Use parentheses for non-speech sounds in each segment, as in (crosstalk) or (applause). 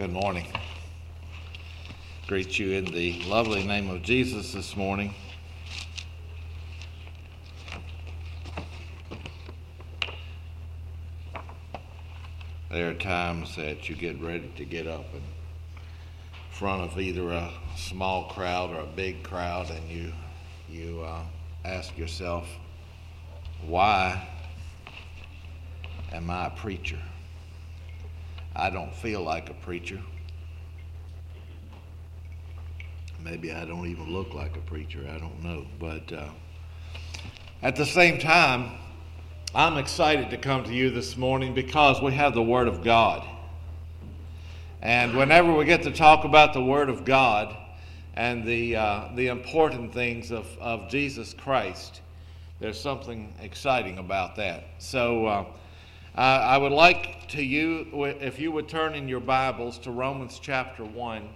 Good morning. Greet you in the lovely name of Jesus this morning. There are times that you get ready to get up in front of either a small crowd or a big crowd, and you you uh, ask yourself, why am I a preacher? I don't feel like a preacher. Maybe I don't even look like a preacher. I don't know. But uh, at the same time, I'm excited to come to you this morning because we have the Word of God. And whenever we get to talk about the Word of God and the, uh, the important things of, of Jesus Christ, there's something exciting about that. So uh, I would like to you, if you would turn in your Bibles to Romans chapter 1.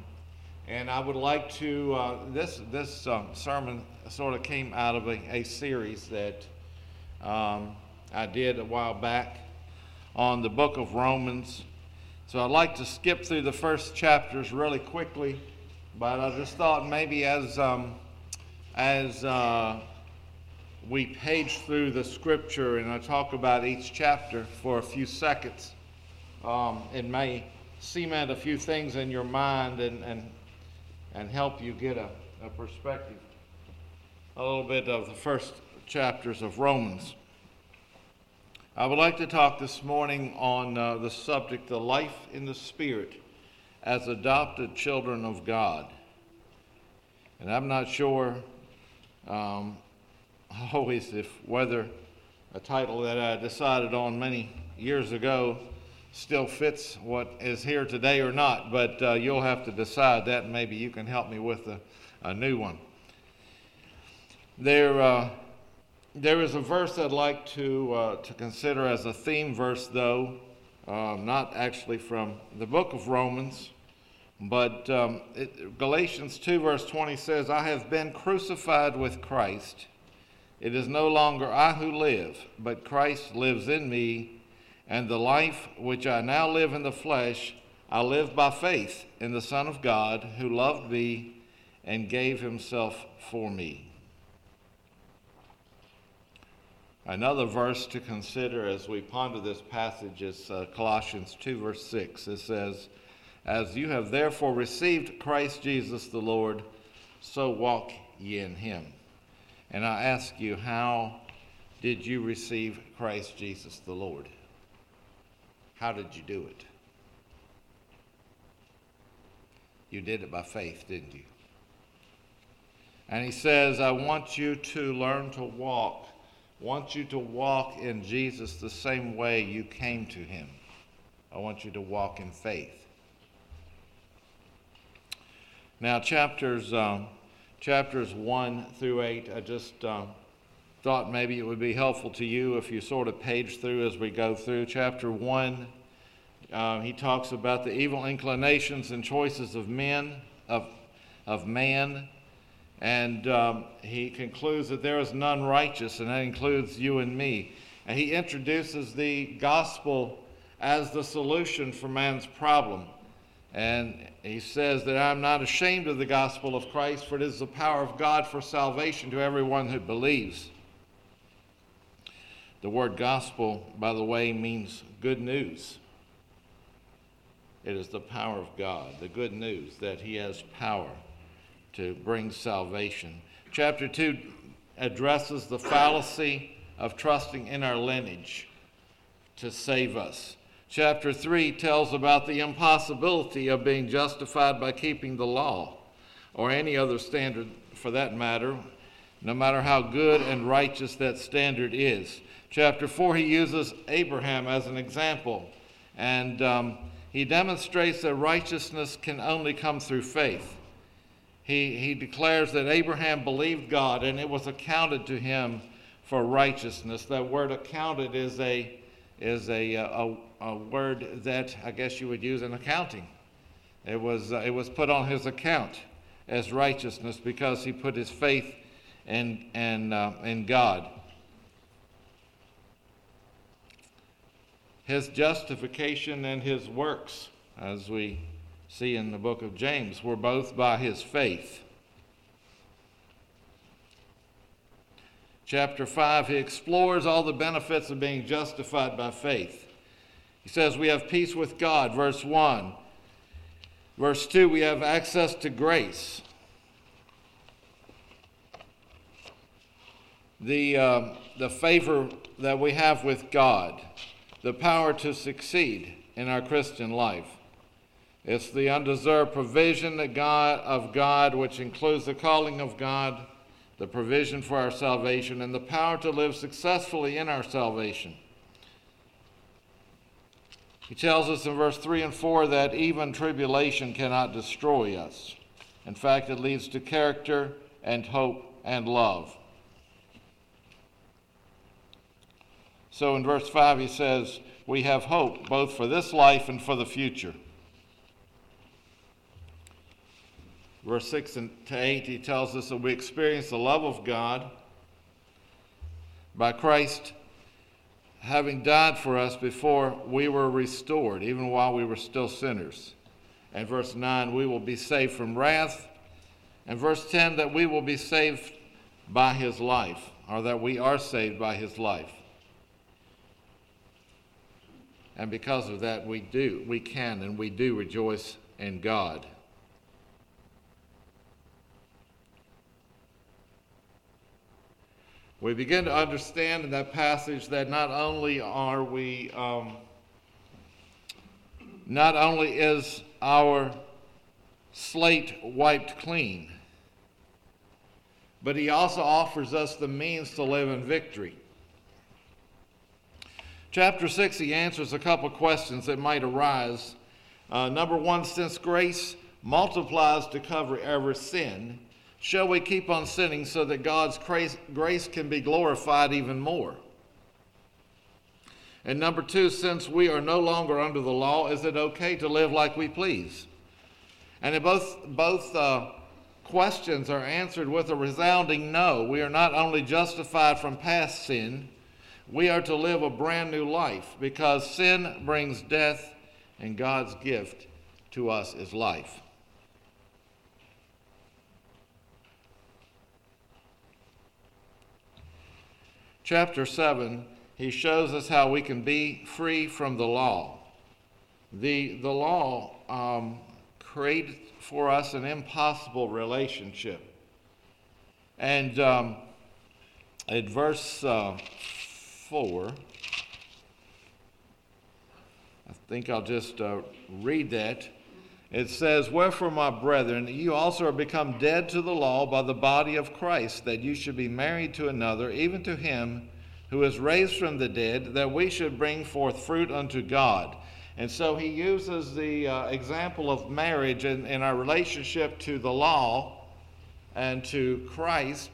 And I would like to, uh, this, this um, sermon sort of came out of a, a series that um, I did a while back on the book of Romans. So I'd like to skip through the first chapters really quickly, but I just thought maybe as, um, as uh, we page through the scripture and I talk about each chapter for a few seconds, um, it may cement a few things in your mind and, and and help you get a, a perspective a little bit of the first chapters of Romans. I would like to talk this morning on uh, the subject, the life in the Spirit as adopted children of God. And I'm not sure um, always if whether a title that I decided on many years ago still fits what is here today or not, but uh, you'll have to decide that, maybe you can help me with a, a new one. There, uh, there is a verse I'd like to, uh, to consider as a theme verse, though, um, not actually from the book of Romans, but um, it, Galatians 2, verse 20 says, I have been crucified with Christ. It is no longer I who live, but Christ lives in me. And the life which I now live in the flesh, I live by faith in the Son of God who loved me and gave himself for me. Another verse to consider as we ponder this passage is uh, Colossians 2, verse 6. It says, As you have therefore received Christ Jesus the Lord, so walk ye in him. And I ask you, how did you receive Christ Jesus the Lord? How did you do it? You did it by faith, didn't you? And he says, I want you to learn to walk. want you to walk in Jesus the same way you came to him. I want you to walk in faith. Now, chapters, um, chapters 1 through 8, I just um, thought maybe it would be helpful to you if you sort of page through as we go through. Chapter 1, uh, he talks about the evil inclinations and choices of men, of, of man. And um, he concludes that there is none righteous, and that includes you and me. And he introduces the gospel as the solution for man's problem. And he says that I'm not ashamed of the gospel of Christ, for it is the power of God for salvation to everyone who believes. The word gospel, by the way, means good news. It is the power of God, the good news that He has power to bring salvation. Chapter 2 addresses the fallacy of trusting in our lineage to save us. Chapter 3 tells about the impossibility of being justified by keeping the law, or any other standard for that matter, no matter how good and righteous that standard is. Chapter 4, he uses Abraham as an example, and um, he demonstrates that righteousness can only come through faith. He, he declares that Abraham believed God, and it was accounted to him for righteousness. That word accounted is a, is a, a, a word that I guess you would use in accounting. It was, uh, it was put on his account as righteousness because he put his faith in, in, uh, in God. his justification and his works, as we see in the book of James, were both by his faith. Chapter 5, he explores all the benefits of being justified by faith. He says, We have peace with God, verse 1. Verse 2, we have access to grace. The, uh, the favor that we have with God, the power to succeed in our Christian life. It's the undeserved provision that God, of God, which includes the calling of God, the provision for our salvation, and the power to live successfully in our salvation. He tells us in verse 3 and 4 that even tribulation cannot destroy us. In fact, it leads to character and hope and love. So in verse 5, he says, We have hope both for this life and for the future. Verse 6 to 8, he tells us that we experience the love of God by Christ having died for us before we were restored, even while we were still sinners. And verse 9, we will be saved from wrath. And verse 10, that we will be saved by his life, or that we are saved by his life. And because of that, we do, we can, and we do rejoice in God. We begin to understand in that passage that not only are we, um, not only is our slate wiped clean, but he also offers us the means to live in victory. Chapter 6, he answers a couple questions that might arise. Uh, number one, since grace multiplies to cover every sin, shall we keep on sinning so that God's grace can be glorified even more? And number two, since we are no longer under the law, is it okay to live like we please? And both, both uh, questions are answered with a resounding no. We are not only justified from past sin, we are to live a brand new life because sin brings death, and God's gift to us is life. Chapter 7, he shows us how we can be free from the law. The, the law um, created for us an impossible relationship. And um, at verse uh, 4, I think I'll just uh, read that. It says, Wherefore, my brethren, you also are become dead to the law by the body of Christ, that you should be married to another, even to him who is raised from the dead, that we should bring forth fruit unto God. And so he uses the uh, example of marriage in, in our relationship to the law and to Christ.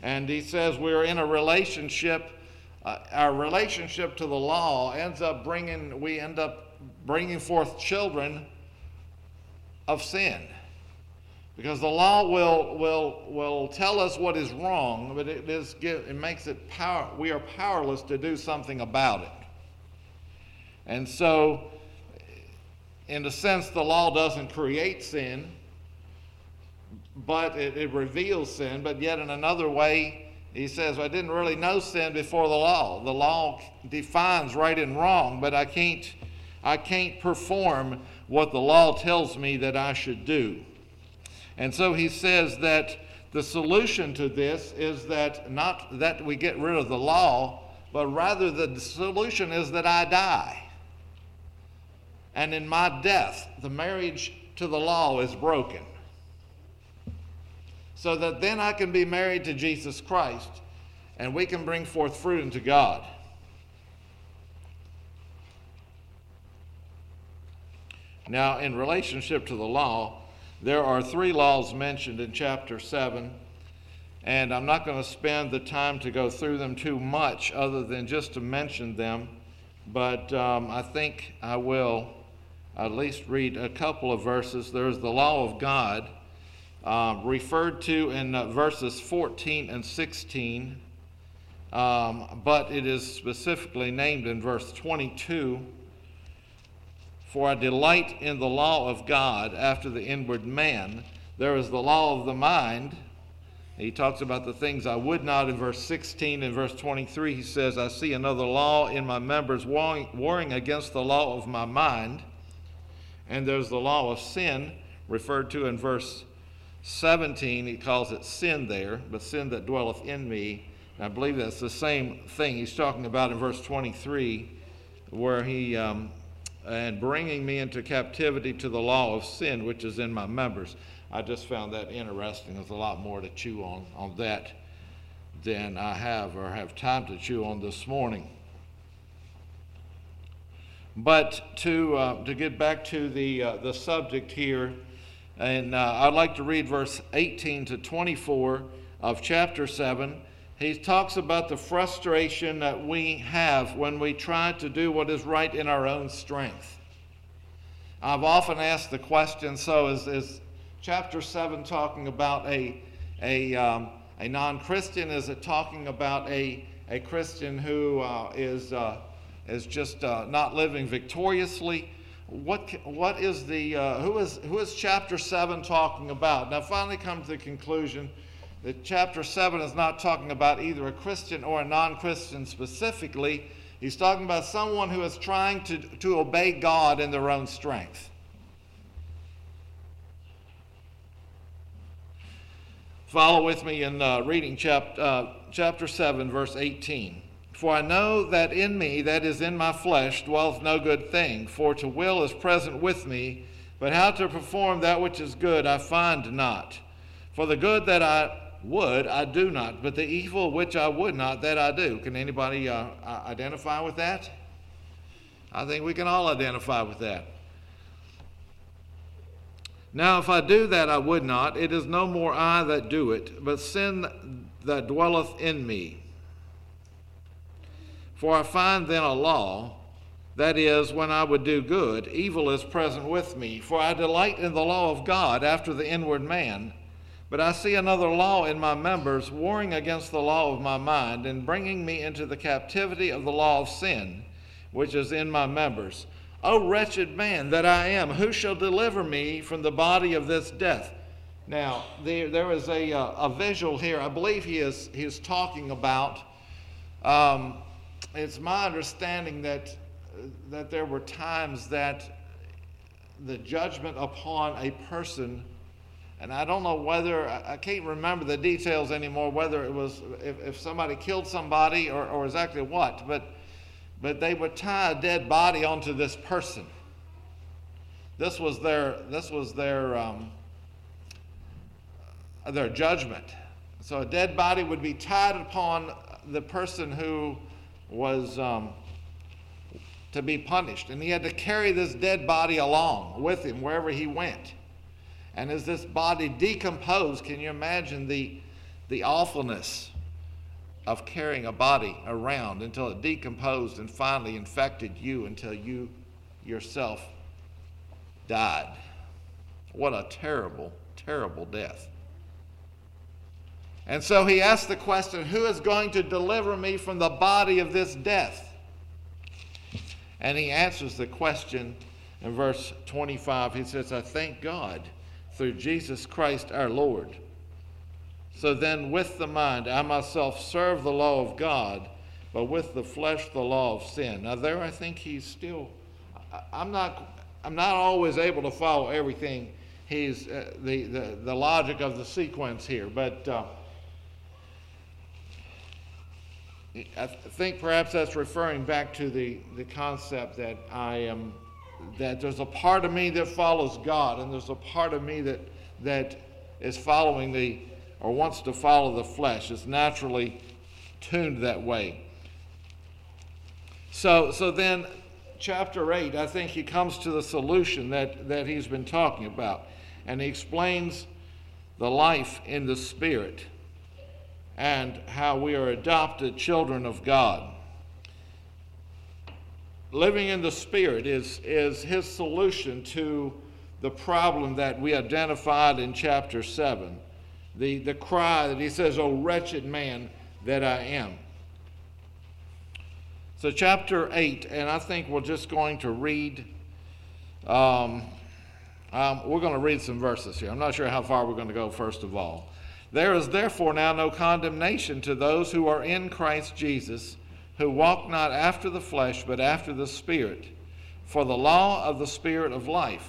And he says we're in a relationship. Uh, our relationship to the law ends up bringing, we end up bringing forth children of sin. Because the law will, will, will tell us what is wrong, but it, is, it makes it power, we are powerless to do something about it. And so, in a sense, the law doesn't create sin, but it, it reveals sin. But yet, in another way, he says, I didn't really know sin before the law. The law defines right and wrong, but I can't, I can't perform what the law tells me that I should do. And so he says that the solution to this is that not that we get rid of the law, but rather the solution is that I die. And in my death, the marriage to the law is broken. So that then I can be married to Jesus Christ and we can bring forth fruit unto God. Now, in relationship to the law, there are three laws mentioned in chapter 7, and I'm not going to spend the time to go through them too much other than just to mention them, but um, I think I will at least read a couple of verses. There's the law of God, uh, referred to in uh, verses 14 and 16, um, but it is specifically named in verse 22 For I delight in the law of God after the inward man. There is the law of the mind. He talks about the things I would not in verse 16. In verse 23, he says, I see another law in my members warring, against the law of my mind. And there's the law of sin, referred to in verse 17. He calls it sin there, but sin that dwelleth in me. And I believe that's the same thing he's talking about in verse 23, where he um, and bringing me into captivity to the law of sin which is in my members. I just found that interesting. There's a lot more to chew on on that than I have or have time to chew on this morning. But to uh, to get back to the uh, the subject here, and uh, I'd like to read verse 18 to 24 of chapter 7 he talks about the frustration that we have when we try to do what is right in our own strength. I've often asked the question so, is, is chapter 7 talking about a, a, um, a non Christian? Is it talking about a, a Christian who uh, is uh, is just uh, not living victoriously? What, what is the, uh, who, is, who is chapter 7 talking about? Now, finally, come to the conclusion that chapter 7 is not talking about either a Christian or a non Christian specifically. He's talking about someone who is trying to, to obey God in their own strength. Follow with me in uh, reading chap- uh, chapter 7, verse 18. For I know that in me, that is in my flesh, dwelleth no good thing. For to will is present with me, but how to perform that which is good I find not. For the good that I would, I do not, but the evil which I would not, that I do. Can anybody uh, identify with that? I think we can all identify with that. Now, if I do that I would not, it is no more I that do it, but sin that dwelleth in me. For I find then a law, that is, when I would do good, evil is present with me. For I delight in the law of God after the inward man but I see another law in my members, warring against the law of my mind, and bringing me into the captivity of the law of sin, which is in my members. O wretched man that I am, who shall deliver me from the body of this death? Now, there, there is a, uh, a visual here. I believe he is, he is talking about. Um, it's my understanding that, that there were times that the judgment upon a person and I don't know whether, I can't remember the details anymore, whether it was if, if somebody killed somebody or, or exactly what, but, but they would tie a dead body onto this person. This was their, this was their, um, their judgment. So a dead body would be tied upon the person who was um, to be punished. And he had to carry this dead body along with him wherever he went. And as this body decomposed, can you imagine the, the awfulness of carrying a body around until it decomposed and finally infected you until you yourself died? What a terrible, terrible death. And so he asked the question Who is going to deliver me from the body of this death? And he answers the question in verse 25. He says, I thank God through Jesus Christ our Lord. So then, with the mind, I myself serve the law of God, but with the flesh, the law of sin. Now, there I think he's still, I'm not, I'm not always able to follow everything. He's uh, the, the, the logic of the sequence here, but uh, I think perhaps that's referring back to the, the concept that I am that there's a part of me that follows God, and there's a part of me that that is following the or wants to follow the flesh. It's naturally tuned that way. So so then chapter 8, I think he comes to the solution that, that he's been talking about. And he explains the life in the Spirit and how we are adopted children of God living in the Spirit is, is his solution to the problem that we identified in chapter 7. The, the cry that he says, Oh, wretched man that I am. So, chapter 8, and I think we're just going to read Um, um, we're going to read some verses here. I'm not sure how far we're going to go, first of all. There is therefore now no condemnation to those who are in Christ Jesus, who walk not after the flesh, but after the Spirit. For the law of the Spirit of life.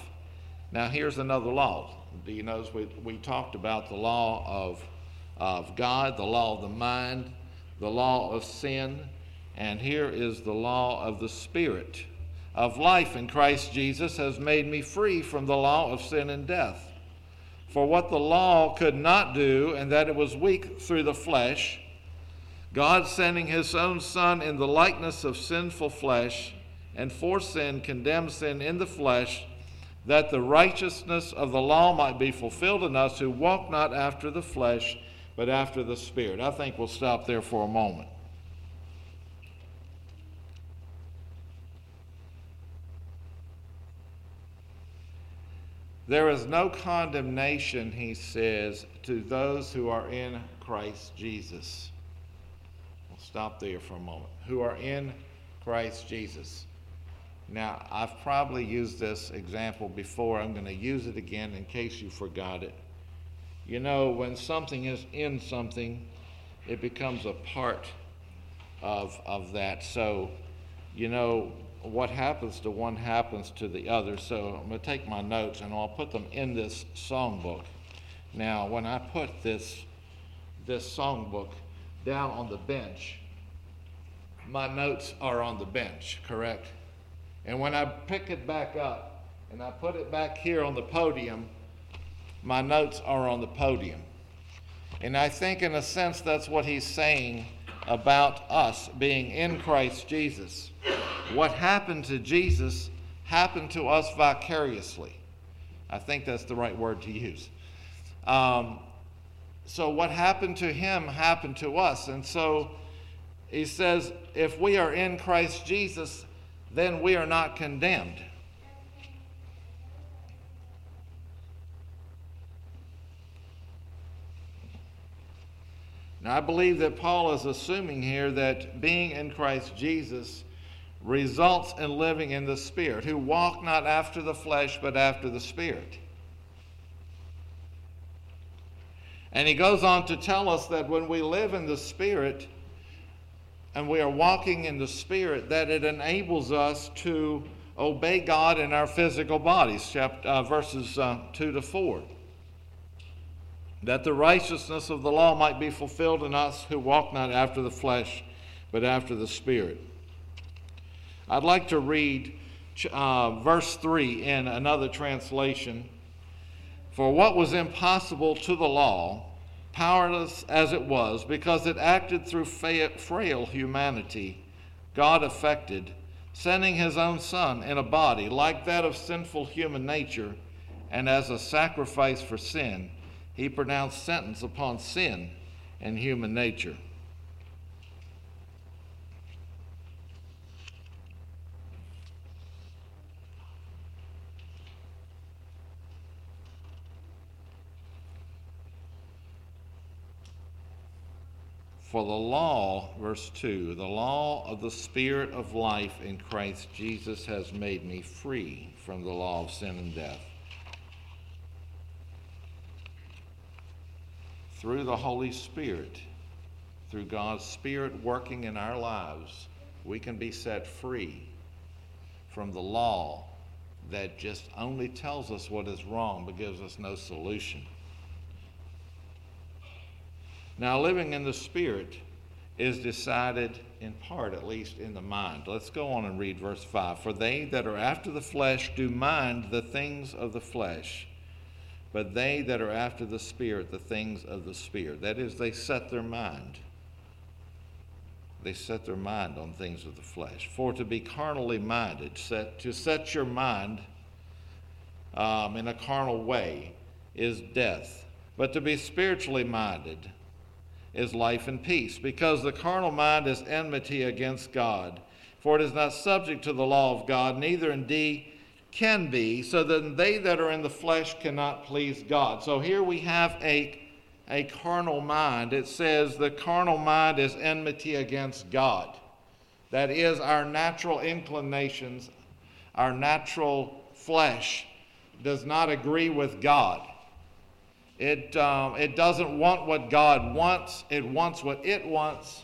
Now, here's another law. Do you notice we, we talked about the law of, of God, the law of the mind, the law of sin, and here is the law of the Spirit of life in Christ Jesus has made me free from the law of sin and death. For what the law could not do, and that it was weak through the flesh, God sending his own Son in the likeness of sinful flesh, and for sin condemned sin in the flesh, that the righteousness of the law might be fulfilled in us who walk not after the flesh, but after the Spirit. I think we'll stop there for a moment. There is no condemnation, he says, to those who are in Christ Jesus. Stop there for a moment. Who are in Christ Jesus. Now, I've probably used this example before. I'm going to use it again in case you forgot it. You know, when something is in something, it becomes a part of, of that. So, you know, what happens to one happens to the other. So I'm going to take my notes and I'll put them in this songbook. Now, when I put this, this songbook down on the bench, my notes are on the bench, correct? And when I pick it back up and I put it back here on the podium, my notes are on the podium. And I think, in a sense, that's what he's saying about us being in Christ Jesus. What happened to Jesus happened to us vicariously. I think that's the right word to use. Um, so, what happened to him happened to us. And so, he says, if we are in Christ Jesus, then we are not condemned. Now, I believe that Paul is assuming here that being in Christ Jesus results in living in the Spirit, who walk not after the flesh, but after the Spirit. And he goes on to tell us that when we live in the Spirit and we are walking in the Spirit, that it enables us to obey God in our physical bodies, chapter, uh, verses uh, 2 to 4 that the righteousness of the law might be fulfilled in us who walk not after the flesh, but after the Spirit. I'd like to read uh, verse 3 in another translation. For what was impossible to the law, powerless as it was, because it acted through frail humanity, God affected, sending his own Son in a body like that of sinful human nature, and as a sacrifice for sin he pronounced sentence upon sin and human nature. For the law, verse 2, the law of the Spirit of life in Christ Jesus has made me free from the law of sin and death. through the Holy Spirit, through God's Spirit working in our lives, we can be set free from the law that just only tells us what is wrong but gives us no solution. Now, living in the Spirit is decided in part, at least in the mind. Let's go on and read verse 5. For they that are after the flesh do mind the things of the flesh but they that are after the Spirit, the things of the Spirit. That is, they set their mind. They set their mind on things of the flesh. For to be carnally minded, set, to set your mind um, in a carnal way, is death. But to be spiritually minded is life and peace, because the carnal mind is enmity against God. For it is not subject to the law of God, neither indeed can be, so that they that are in the flesh cannot please God. So here we have a, a carnal mind. It says the carnal mind is enmity against God. That is our natural inclinations, our natural flesh does not agree with God. It, um, it doesn't want what God wants, it wants what it wants.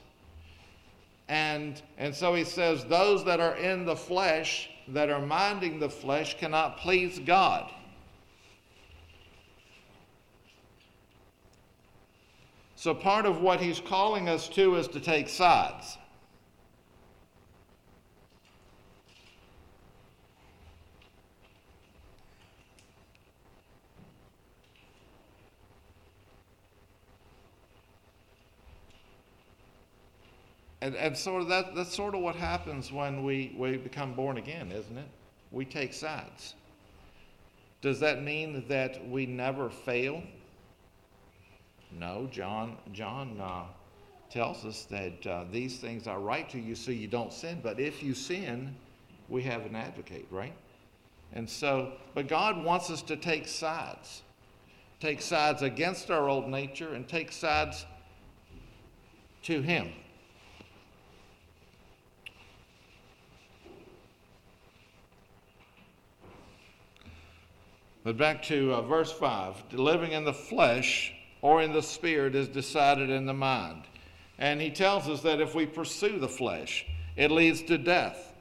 And, and so he says, Those that are in the flesh, that are minding the flesh, cannot please God. So, part of what he's calling us to is to take sides. And, and sort of that, that's sort of what happens when we, we become born again, isn't it? We take sides. Does that mean that we never fail? No, John, John uh, tells us that uh, these things are right to you so you don't sin. But if you sin, we have an advocate, right? And so, but God wants us to take sides. Take sides against our old nature and take sides to Him. But back to uh, verse 5 living in the flesh or in the spirit is decided in the mind. And he tells us that if we pursue the flesh, it leads to death.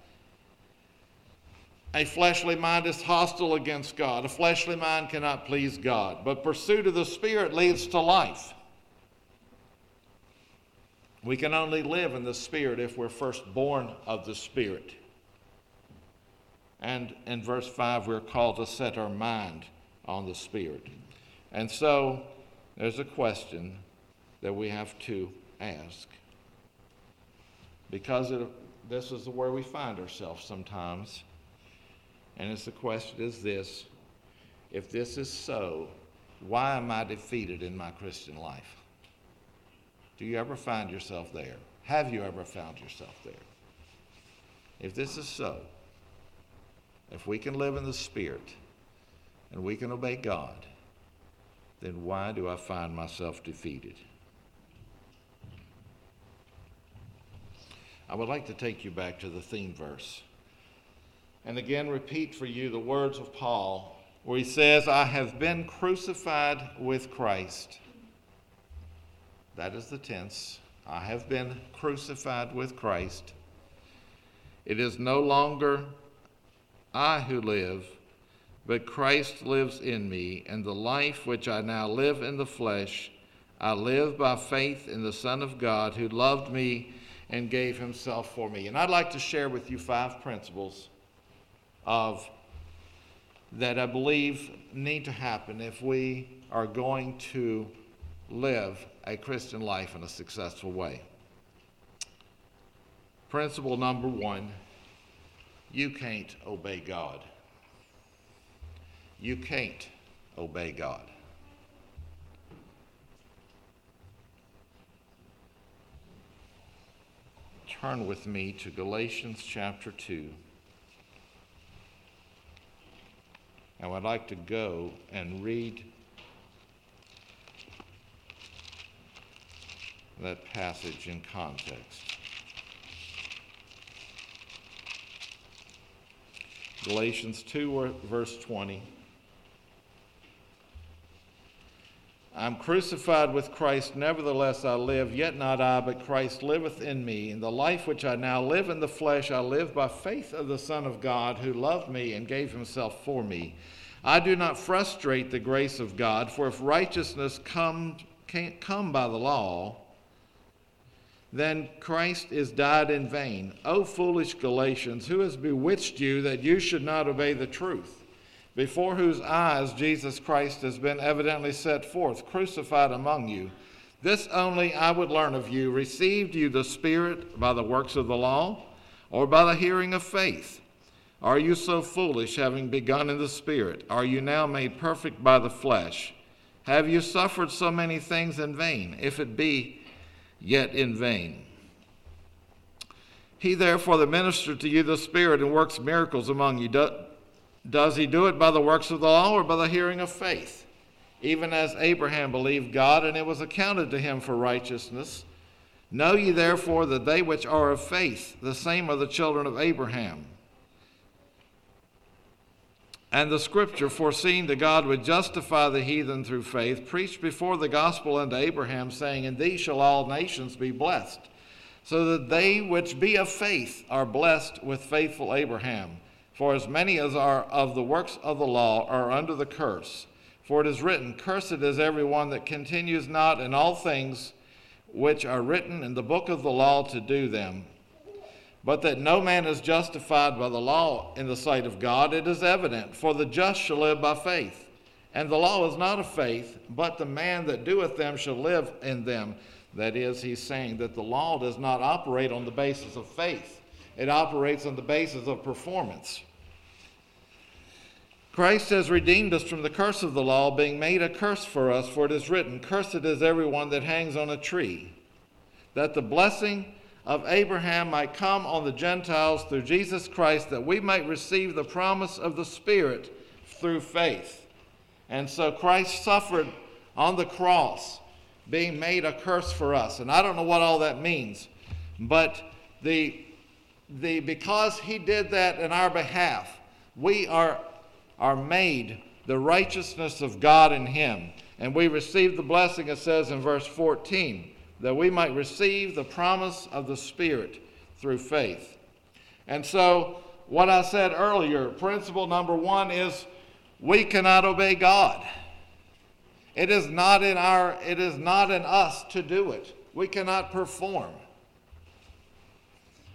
A fleshly mind is hostile against God. A fleshly mind cannot please God. But pursuit of the Spirit leads to life. We can only live in the Spirit if we're first born of the Spirit. And in verse 5, we're called to set our mind on the Spirit. And so there's a question that we have to ask. Because it, this is where we find ourselves sometimes. And it's the question is this if this is so, why am I defeated in my Christian life? Do you ever find yourself there? Have you ever found yourself there? If this is so, if we can live in the Spirit and we can obey God, then why do I find myself defeated? I would like to take you back to the theme verse and again repeat for you the words of Paul where he says, I have been crucified with Christ. That is the tense. I have been crucified with Christ. It is no longer I who live, but Christ lives in me, and the life which I now live in the flesh, I live by faith in the Son of God who loved me and gave himself for me. And I'd like to share with you five principles of that I believe need to happen if we are going to live a Christian life in a successful way. Principle number one you can't obey God. You can't obey God. Turn with me to Galatians chapter 2. And I'd like to go and read that passage in context. Galatians 2, verse 20. I'm crucified with Christ, nevertheless I live, yet not I, but Christ liveth in me. In the life which I now live in the flesh, I live by faith of the Son of God, who loved me and gave himself for me. I do not frustrate the grace of God, for if righteousness come, can't come by the law, then Christ is died in vain. O foolish Galatians, who has bewitched you that you should not obey the truth? Before whose eyes Jesus Christ has been evidently set forth, crucified among you. This only I would learn of you received you the Spirit by the works of the law, or by the hearing of faith? Are you so foolish, having begun in the Spirit? Are you now made perfect by the flesh? Have you suffered so many things in vain, if it be yet in vain. He therefore that ministered to you the Spirit and works miracles among you, do, does he do it by the works of the law or by the hearing of faith? Even as Abraham believed God, and it was accounted to him for righteousness. Know ye therefore that they which are of faith, the same are the children of Abraham. And the scripture, foreseeing that God would justify the heathen through faith, preached before the gospel unto Abraham, saying, In thee shall all nations be blessed. So that they which be of faith are blessed with faithful Abraham. For as many as are of the works of the law are under the curse. For it is written, Cursed is every one that continues not in all things which are written in the book of the law to do them. But that no man is justified by the law in the sight of God, it is evident, for the just shall live by faith. And the law is not of faith, but the man that doeth them shall live in them. That is, he's saying that the law does not operate on the basis of faith, it operates on the basis of performance. Christ has redeemed us from the curse of the law, being made a curse for us, for it is written, Cursed is everyone that hangs on a tree, that the blessing of Abraham might come on the Gentiles through Jesus Christ, that we might receive the promise of the Spirit through faith. And so Christ suffered on the cross, being made a curse for us. And I don't know what all that means, but the, the, because he did that in our behalf, we are, are made the righteousness of God in him. And we receive the blessing, it says in verse 14 that we might receive the promise of the Spirit through faith. And so, what I said earlier, principle number one is we cannot obey God. It is not in our it is not in us to do it. We cannot perform.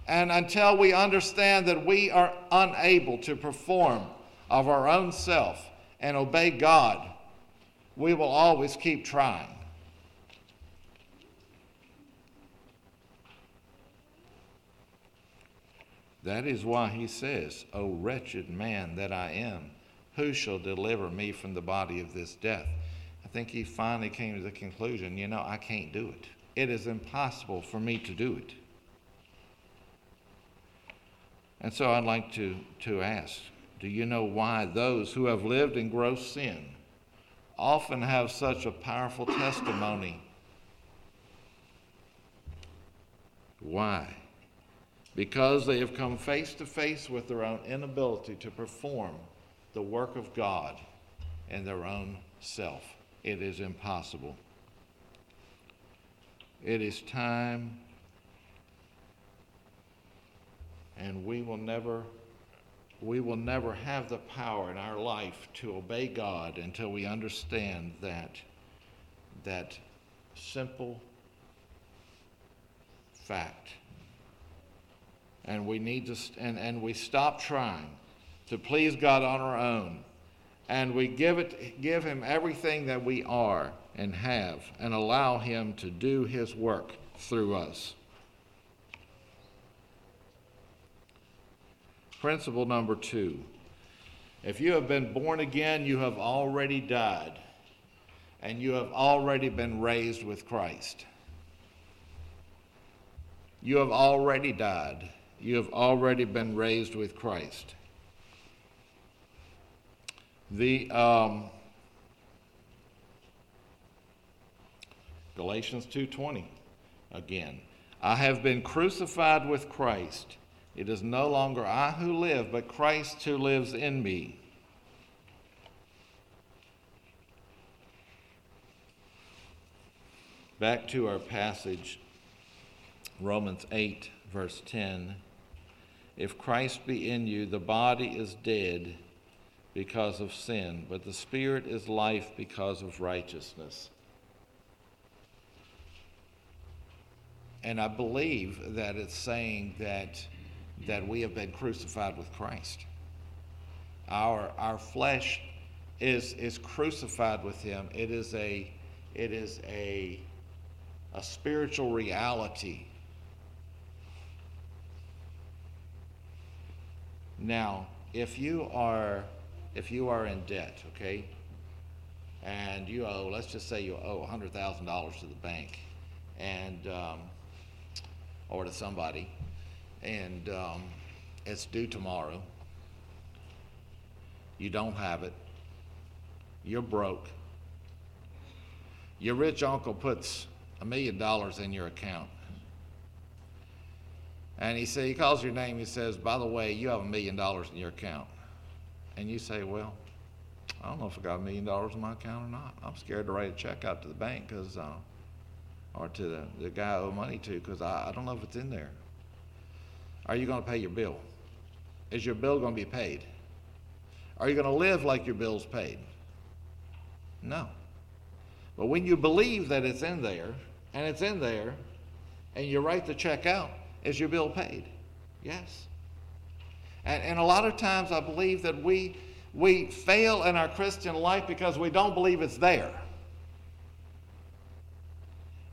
And until we understand that we are unable to perform of our own self and obey God, we will always keep trying. That is why he says, O wretched man that I am, who shall deliver me from the body of this death? I think he finally came to the conclusion, you know, I can't do it. It is impossible for me to do it. And so I'd like to, to ask do you know why those who have lived in gross sin often have such a powerful testimony? Why? Because they have come face to face with their own inability to perform the work of God in their own self. It is impossible. It is time, and we will never we will never have the power in our life to obey God until we understand that that simple fact and we need to and, and we stop trying to please God on our own and we give it give him everything that we are and have and allow him to do his work through us. Principle number 2. If you have been born again, you have already died and you have already been raised with Christ. You have already died you have already been raised with Christ. The um, Galatians 2:20 again. I have been crucified with Christ. It is no longer I who live, but Christ who lives in me. Back to our passage, Romans 8, verse 10. If Christ be in you, the body is dead because of sin, but the spirit is life because of righteousness. And I believe that it's saying that, that we have been crucified with Christ. Our, our flesh is, is crucified with him. It is a, it is a, a spiritual reality Now, if you are if you are in debt, okay, and you owe, let's just say you owe hundred thousand dollars to the bank, and um, or to somebody, and um, it's due tomorrow. You don't have it. You're broke. Your rich uncle puts a million dollars in your account. And he said, he calls your name. He says, by the way, you have a million dollars in your account. And you say, well, I don't know if I got a million dollars in my account or not. I'm scared to write a check out to the bank because, uh, or to the, the guy I owe money to because I, I don't know if it's in there. Are you going to pay your bill? Is your bill going to be paid? Are you going to live like your bill's paid? No. But when you believe that it's in there, and it's in there, and you write the check out, is your bill paid? Yes. And, and a lot of times I believe that we, we fail in our Christian life because we don't believe it's there.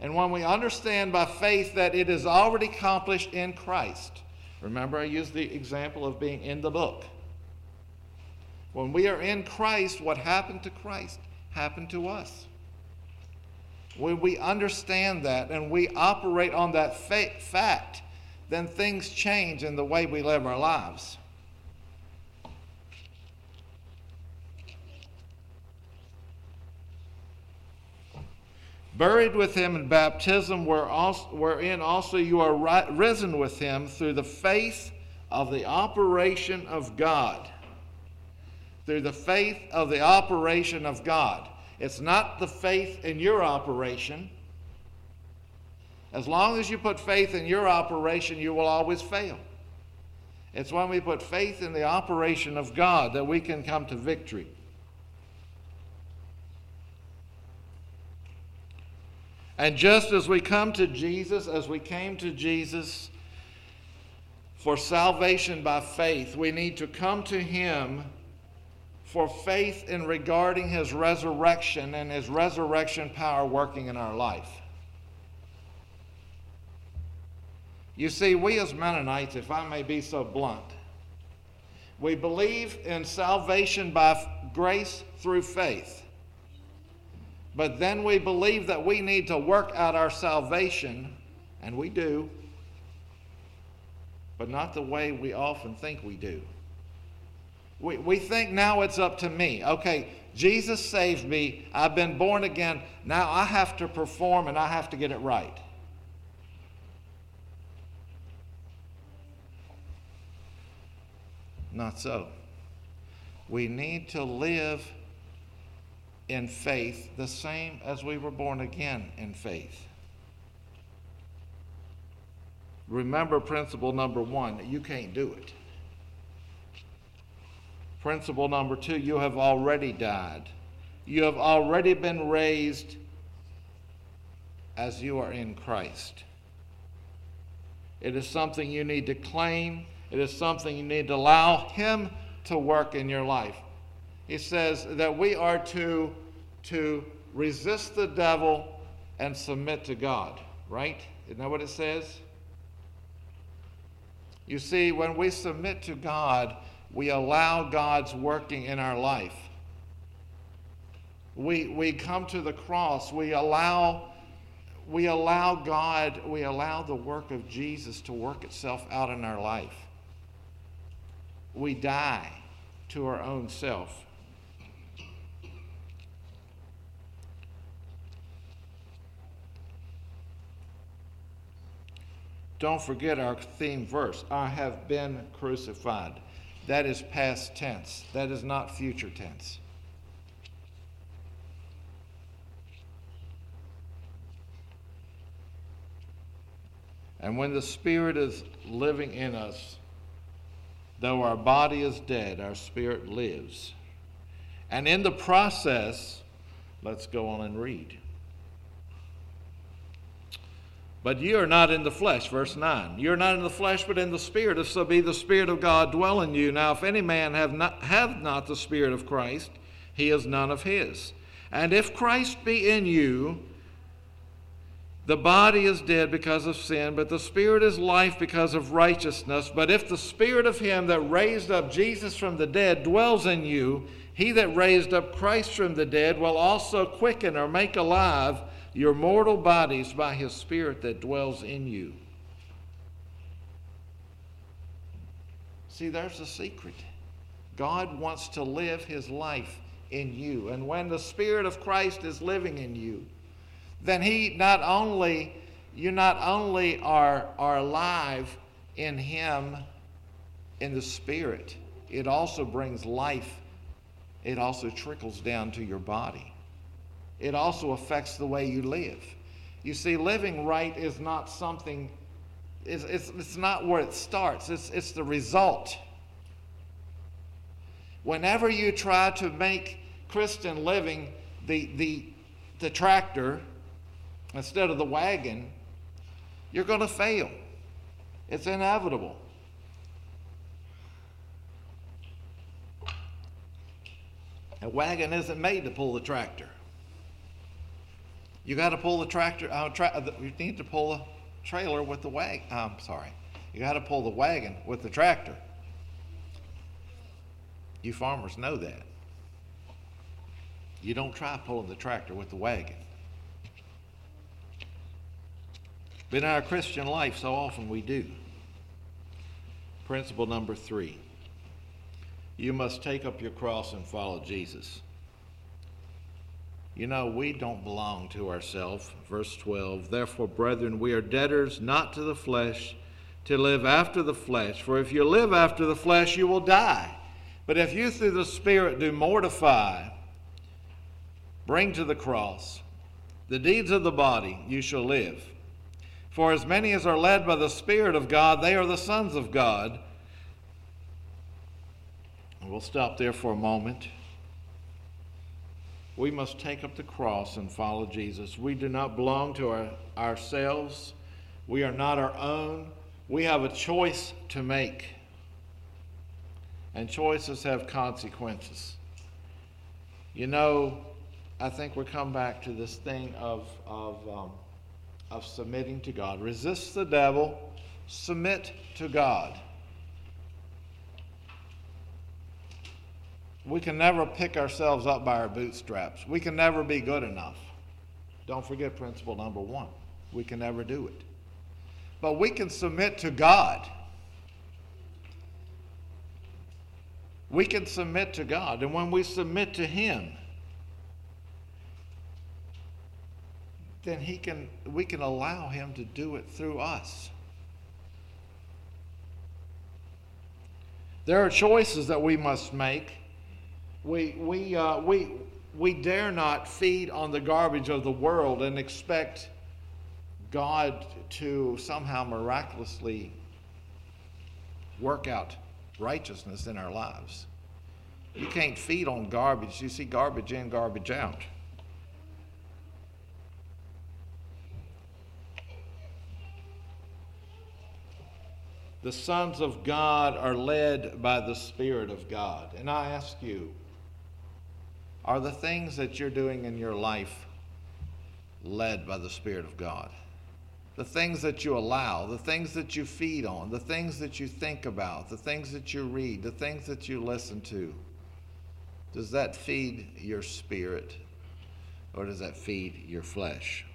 And when we understand by faith that it is already accomplished in Christ, remember I used the example of being in the book. When we are in Christ, what happened to Christ happened to us. When we understand that and we operate on that fa- fact, then things change in the way we live our lives. Buried with him in baptism, wherein also you are risen with him through the faith of the operation of God. Through the faith of the operation of God. It's not the faith in your operation. As long as you put faith in your operation, you will always fail. It's when we put faith in the operation of God that we can come to victory. And just as we come to Jesus, as we came to Jesus for salvation by faith, we need to come to Him for faith in regarding his resurrection and his resurrection power working in our life. You see, we as Mennonites, if I may be so blunt, we believe in salvation by grace through faith. But then we believe that we need to work out our salvation, and we do, but not the way we often think we do. We, we think now it's up to me. Okay, Jesus saved me. I've been born again. Now I have to perform and I have to get it right. Not so. We need to live in faith the same as we were born again in faith. Remember principle number one you can't do it. Principle number two you have already died. You have already been raised as you are in Christ. It is something you need to claim, it is something you need to allow Him to work in your life. He says that we are to, to resist the devil and submit to God, right? Isn't that what it says? You see, when we submit to God, we allow God's working in our life. We, we come to the cross. We allow, we allow God, we allow the work of Jesus to work itself out in our life. We die to our own self. Don't forget our theme verse I have been crucified. That is past tense, that is not future tense. And when the Spirit is living in us, though our body is dead, our spirit lives. And in the process, let's go on and read. But ye are not in the flesh, verse 9. You are not in the flesh, but in the Spirit, if so be the Spirit of God dwell in you. Now, if any man have not, have not the Spirit of Christ, he is none of his. And if Christ be in you, the body is dead because of sin, but the Spirit is life because of righteousness. But if the Spirit of him that raised up Jesus from the dead dwells in you, he that raised up Christ from the dead will also quicken or make alive your mortal bodies by his Spirit that dwells in you. See, there's a secret. God wants to live his life in you. And when the Spirit of Christ is living in you, then he not only, you not only are, are alive in him in the Spirit, it also brings life. It also trickles down to your body. It also affects the way you live. You see, living right is not something, it's, it's, it's not where it starts, it's, it's the result. Whenever you try to make Christian living the, the, the tractor instead of the wagon, you're going to fail. It's inevitable. A wagon isn't made to pull the tractor. You got to pull the tractor. Uh, tra- uh, you need to pull a trailer with the wagon. I'm sorry. You got to pull the wagon with the tractor. You farmers know that. You don't try pulling the tractor with the wagon. But in our Christian life, so often we do. Principle number three you must take up your cross and follow Jesus. You know, we don't belong to ourselves. Verse 12 Therefore, brethren, we are debtors not to the flesh to live after the flesh. For if you live after the flesh, you will die. But if you through the Spirit do mortify, bring to the cross the deeds of the body, you shall live. For as many as are led by the Spirit of God, they are the sons of God. We'll stop there for a moment. We must take up the cross and follow Jesus. We do not belong to our, ourselves, we are not our own. We have a choice to make, and choices have consequences. You know, I think we come back to this thing of, of, um, of submitting to God. Resist the devil, submit to God. We can never pick ourselves up by our bootstraps. We can never be good enough. Don't forget principle number one. We can never do it. But we can submit to God. We can submit to God. And when we submit to Him, then he can, we can allow Him to do it through us. There are choices that we must make we, we, uh, we, we dare not feed on the garbage of the world and expect God to somehow miraculously work out righteousness in our lives. You can't feed on garbage. You see garbage in, garbage out. The sons of God are led by the Spirit of God. And I ask you, are the things that you're doing in your life led by the Spirit of God? The things that you allow, the things that you feed on, the things that you think about, the things that you read, the things that you listen to, does that feed your spirit or does that feed your flesh?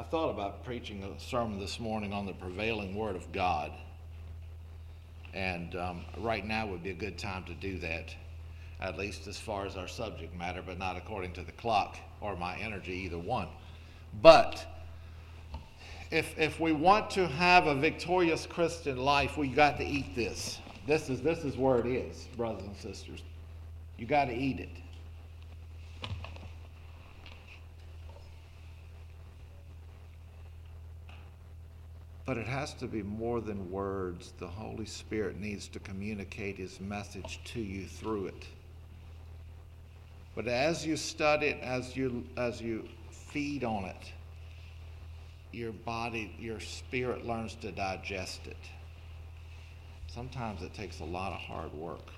I thought about preaching a sermon this morning on the prevailing Word of God. And um, right now would be a good time to do that, at least as far as our subject matter, but not according to the clock or my energy, either one. But if, if we want to have a victorious Christian life, we got to eat this. This is, this is where it is, brothers and sisters. You got to eat it. But it has to be more than words. The Holy Spirit needs to communicate His message to you through it. But as you study it, as you, as you feed on it, your body, your spirit learns to digest it. Sometimes it takes a lot of hard work.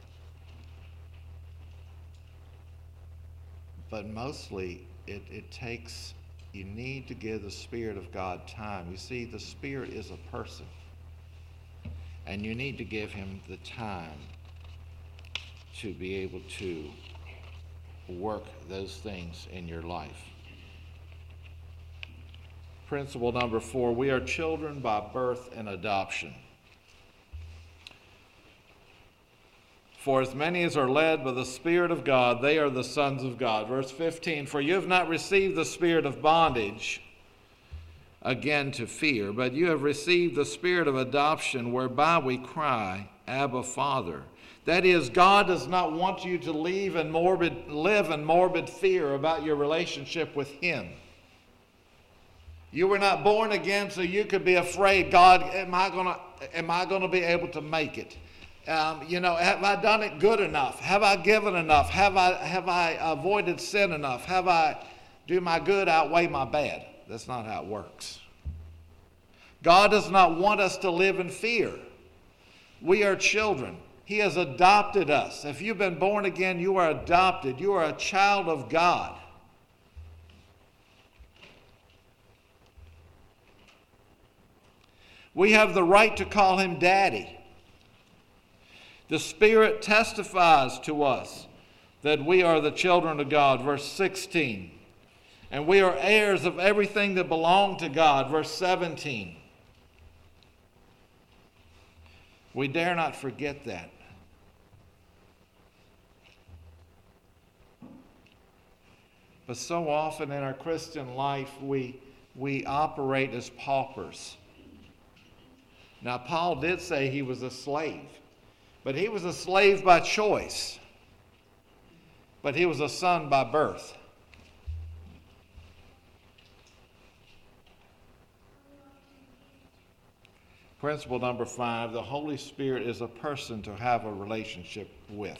But mostly it, it takes you need to give the Spirit of God time. You see, the Spirit is a person, and you need to give him the time to be able to work those things in your life. Principle number four we are children by birth and adoption. For as many as are led by the Spirit of God, they are the sons of God. Verse 15 For you have not received the spirit of bondage again to fear, but you have received the spirit of adoption whereby we cry, Abba, Father. That is, God does not want you to leave in morbid, live in morbid fear about your relationship with Him. You were not born again so you could be afraid, God, am I going to am I going to be able to make it? Um, you know, have I done it good enough? Have I given enough? Have I have I avoided sin enough? Have I do my good outweigh my bad? That's not how it works. God does not want us to live in fear. We are children. He has adopted us. If you've been born again, you are adopted. You are a child of God. We have the right to call him daddy. The Spirit testifies to us that we are the children of God. Verse 16. And we are heirs of everything that belonged to God. Verse 17. We dare not forget that. But so often in our Christian life, we, we operate as paupers. Now, Paul did say he was a slave, but he was a slave by choice, but he was a son by birth. Principle number five the Holy Spirit is a person to have a relationship with.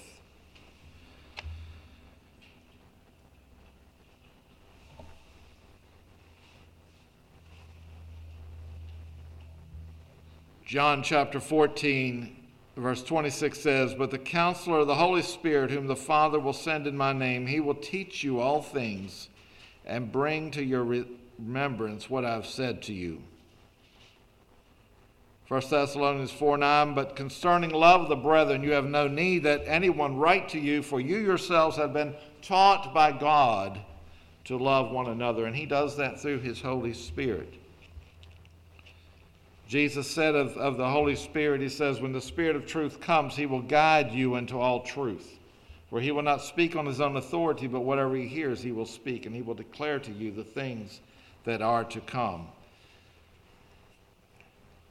John chapter 14, verse 26 says, But the counselor, of the Holy Spirit, whom the Father will send in my name, he will teach you all things and bring to your remembrance what I have said to you. 1 Thessalonians 4 9, but concerning love of the brethren, you have no need that anyone write to you, for you yourselves have been taught by God to love one another. And he does that through his Holy Spirit. Jesus said of, of the Holy Spirit, He says, When the Spirit of truth comes, He will guide you into all truth. For He will not speak on His own authority, but whatever He hears, He will speak, and He will declare to you the things that are to come.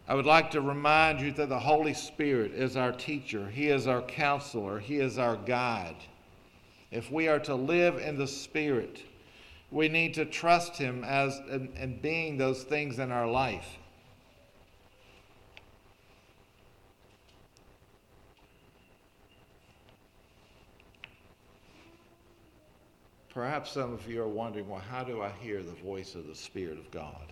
I would like to remind you that the Holy Spirit is our teacher, He is our counselor, He is our guide. If we are to live in the Spirit, we need to trust Him as in, in being those things in our life. Perhaps some of you are wondering, well, how do I hear the voice of the Spirit of God?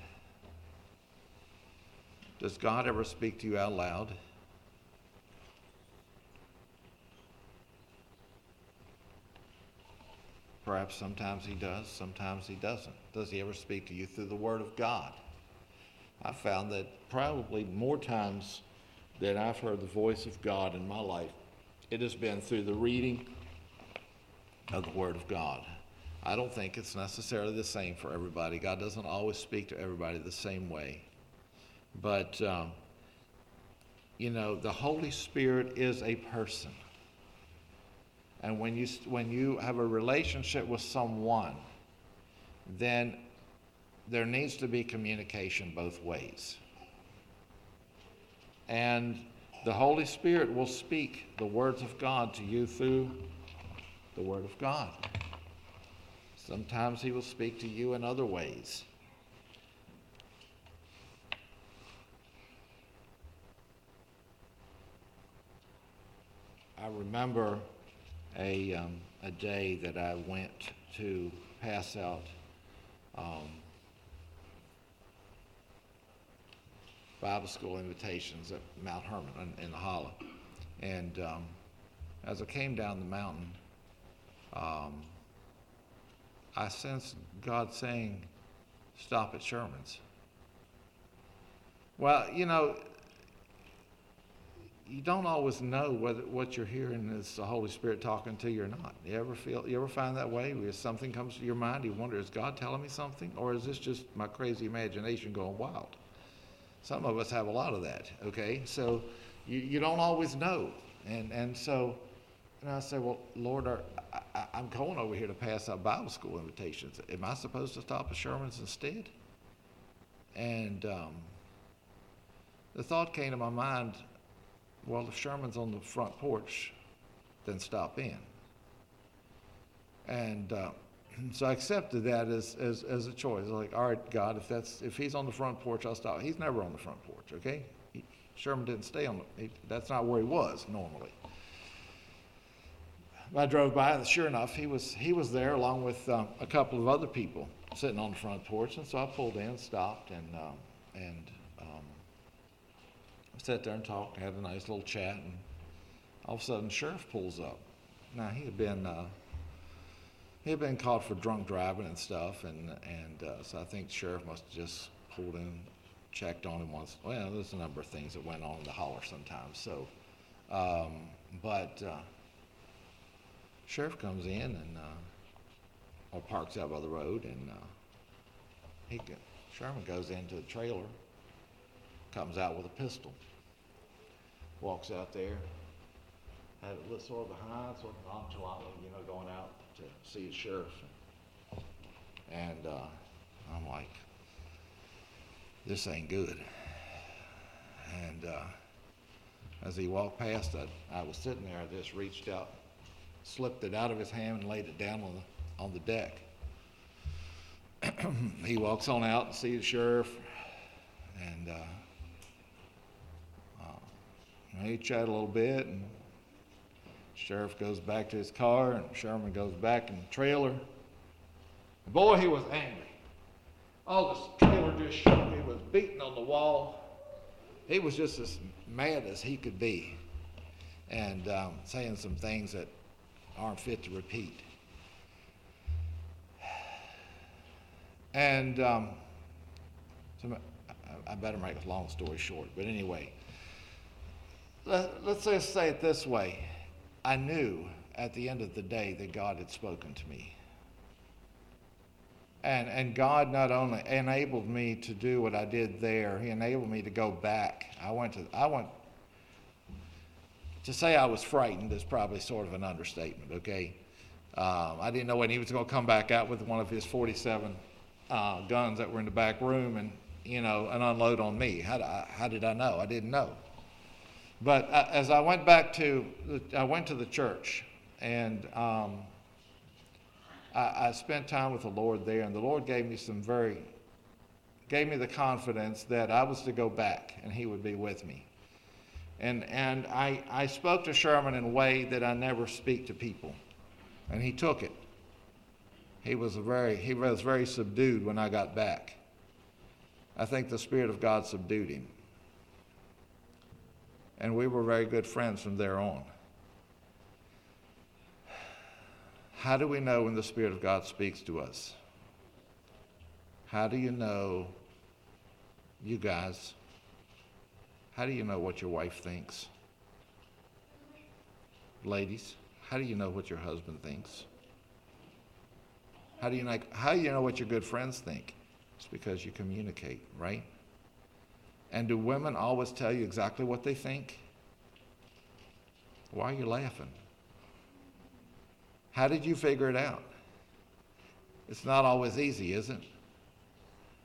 Does God ever speak to you out loud? Perhaps sometimes he does, sometimes he doesn't. Does he ever speak to you through the Word of God? I found that probably more times than I've heard the voice of God in my life, it has been through the reading of the Word of God. I don't think it's necessarily the same for everybody. God doesn't always speak to everybody the same way. But, um, you know, the Holy Spirit is a person. And when you, when you have a relationship with someone, then there needs to be communication both ways. And the Holy Spirit will speak the words of God to you through the Word of God. Sometimes He will speak to you in other ways. I remember a, um, a day that I went to pass out um, Bible school invitations at Mount Hermon in, in the Hollow. And um, as I came down the mountain, um, I sensed God saying, stop at Sherman's. Well, you know, you don't always know whether what you're hearing is the Holy Spirit talking to you or not. You ever feel? You ever find that way? Where something comes to your mind, you wonder, is God telling me something, or is this just my crazy imagination going wild? Some of us have a lot of that. Okay, so you, you don't always know, and and so, and I say, well, Lord, are, I, am going over here to pass out Bible school invitations. Am I supposed to stop at Sherman's instead? and um, the thought came to my mind well, if Sherman's on the front porch, then stop in. And uh, (clears throat) so I accepted that as, as, as a choice. Like, all right, God, if that's if he's on the front porch, I'll stop. He's never on the front porch, okay? He, Sherman didn't stay on the. He, that's not where he was normally. I drove by, and sure enough, he was he was there along with uh, a couple of other people sitting on the front porch, and so I pulled in, stopped, and um, and um, sat there and talked, had a nice little chat, and all of a sudden, sheriff pulls up. Now he had been uh, he had been caught for drunk driving and stuff, and and uh, so I think sheriff must have just pulled in, checked on him once. Well, there's a number of things that went on in the holler sometimes. So, um, but uh, sheriff comes in and uh, or parks out by the road, and uh, he Sherman goes into the trailer, comes out with a pistol, walks out there, had it sort of behind, sort of nonchalantly, you know, going out to see the sheriff. And uh, I'm like, this ain't good. And uh, as he walked past, I, I was sitting there, I just reached out, slipped it out of his hand, and laid it down on the, on the deck. (clears throat) he walks on out and sees the sheriff, and uh, uh, he chat a little bit, and sheriff goes back to his car, and Sherman goes back in the trailer. boy, he was angry. All this trailer just shook. He was beating on the wall. He was just as mad as he could be, and um, saying some things that aren't fit to repeat. And um, so I better make a long story short, but anyway, let, us just say it this way I knew at the end of the day that God had spoken to me. And, and God not only enabled me to do what I did there, He enabled me to go back. I went to, I went, to say I was frightened is probably sort of an understatement, okay? Um, I didn't know when he was going to come back out with one of his 47 uh, guns that were in the back room and, you know, and unload on me. How, I, how did I know? I didn't know. But uh, as I went back to, the, I went to the church and um, I, I spent time with the Lord there, and the Lord gave me some very, gave me the confidence that I was to go back and He would be with me. And, and I, I spoke to Sherman in a way that I never speak to people. And he took it. He was, very, he was very subdued when I got back. I think the Spirit of God subdued him and we were very good friends from there on. How do we know when the Spirit of God speaks to us? How do you know, you guys, how do you know what your wife thinks? Ladies, how do you know what your husband thinks? How do you know, how do you know what your good friends think? It's because you communicate, right? And do women always tell you exactly what they think? Why are you laughing? How did you figure it out? It's not always easy, is it?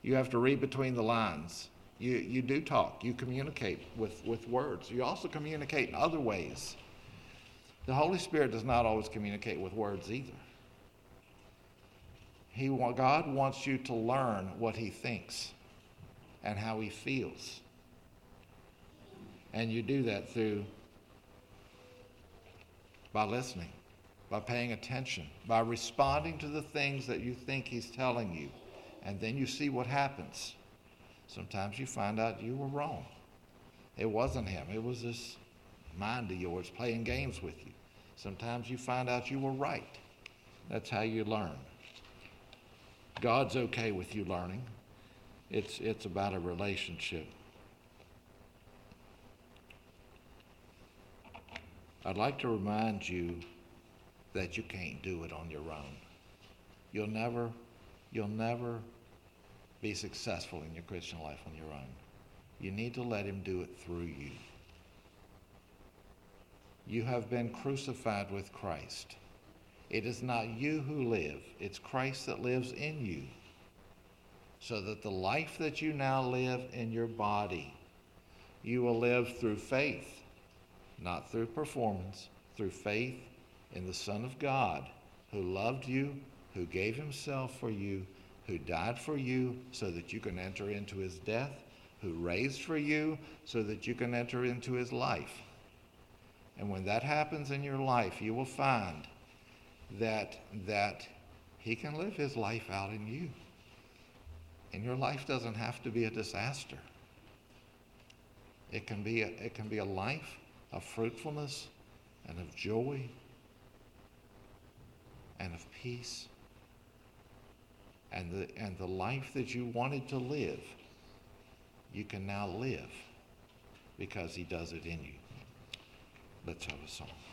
You have to read between the lines. You, you do talk, you communicate with, with words. You also communicate in other ways. The Holy Spirit does not always communicate with words either. He, God wants you to learn what He thinks and how he feels. And you do that through by listening, by paying attention, by responding to the things that you think he's telling you. And then you see what happens. Sometimes you find out you were wrong. It wasn't him, it was this mind of yours playing games with you. Sometimes you find out you were right. That's how you learn. God's okay with you learning. It's, it's about a relationship. I'd like to remind you that you can't do it on your own. You'll never, you'll never be successful in your Christian life on your own. You need to let him do it through you. You have been crucified with Christ. It is not you who live, it's Christ that lives in you. so that the life that you now live in your body, you will live through faith, not through performance, through faith in the Son of God who loved you, who gave himself for you, who died for you so that you can enter into his death, who raised for you so that you can enter into his life. And when that happens in your life, you will find that, that he can live his life out in you. And your life doesn't have to be a disaster. It can be a, it can be a life of fruitfulness and of joy and of peace. And the, and the life that you wanted to live, you can now live because he does it in you. Let's have a song.